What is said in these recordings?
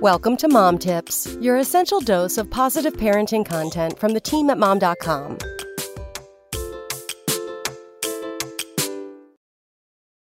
Welcome to Mom Tips, your essential dose of positive parenting content from the team at mom.com.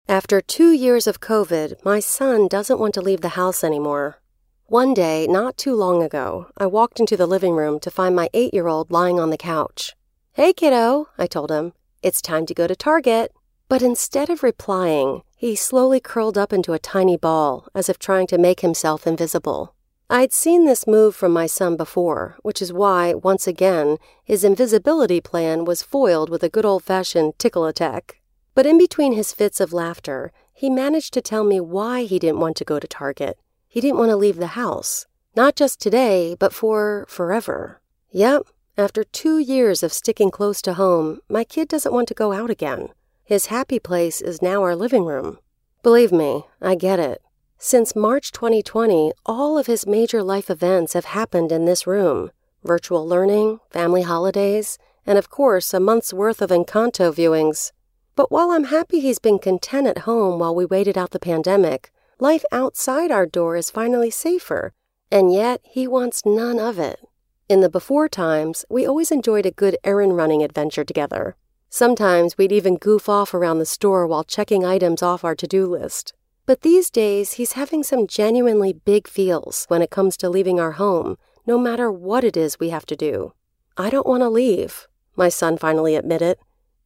After two years of COVID, my son doesn't want to leave the house anymore. One day, not too long ago, I walked into the living room to find my eight year old lying on the couch. Hey, kiddo, I told him. It's time to go to Target. But instead of replying, he slowly curled up into a tiny ball, as if trying to make himself invisible. I'd seen this move from my son before, which is why, once again, his invisibility plan was foiled with a good old fashioned tickle attack. But in between his fits of laughter, he managed to tell me why he didn't want to go to Target. He didn't want to leave the house. Not just today, but for forever. Yep, after two years of sticking close to home, my kid doesn't want to go out again. His happy place is now our living room. Believe me, I get it. Since March 2020, all of his major life events have happened in this room virtual learning, family holidays, and of course, a month's worth of Encanto viewings. But while I'm happy he's been content at home while we waited out the pandemic, life outside our door is finally safer, and yet he wants none of it. In the before times, we always enjoyed a good errand running adventure together. Sometimes we'd even goof off around the store while checking items off our to do list. But these days, he's having some genuinely big feels when it comes to leaving our home, no matter what it is we have to do. I don't want to leave, my son finally admitted.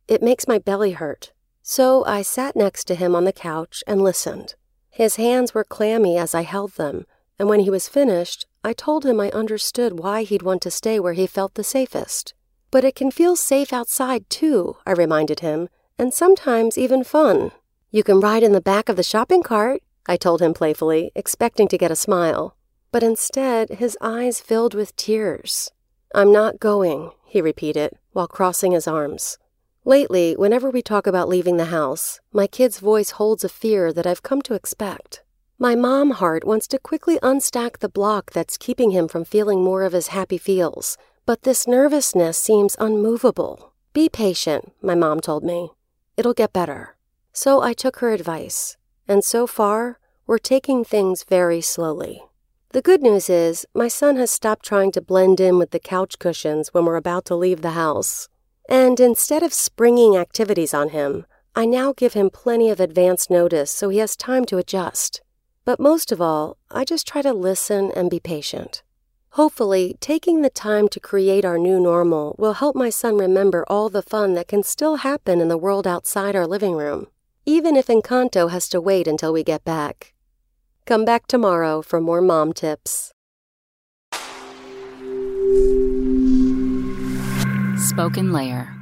It makes my belly hurt. So I sat next to him on the couch and listened. His hands were clammy as I held them, and when he was finished, I told him I understood why he'd want to stay where he felt the safest. But it can feel safe outside, too, I reminded him, and sometimes even fun. You can ride in the back of the shopping cart, I told him playfully, expecting to get a smile. But instead, his eyes filled with tears. I'm not going, he repeated, while crossing his arms. Lately, whenever we talk about leaving the house, my kid's voice holds a fear that I've come to expect. My mom heart wants to quickly unstack the block that's keeping him from feeling more of his happy feels but this nervousness seems unmovable. Be patient, my mom told me. It'll get better. So I took her advice, and so far, we're taking things very slowly. The good news is, my son has stopped trying to blend in with the couch cushions when we're about to leave the house. And instead of springing activities on him, I now give him plenty of advance notice so he has time to adjust. But most of all, I just try to listen and be patient. Hopefully, taking the time to create our new normal will help my son remember all the fun that can still happen in the world outside our living room, even if Encanto has to wait until we get back. Come back tomorrow for more mom tips. Spoken Layer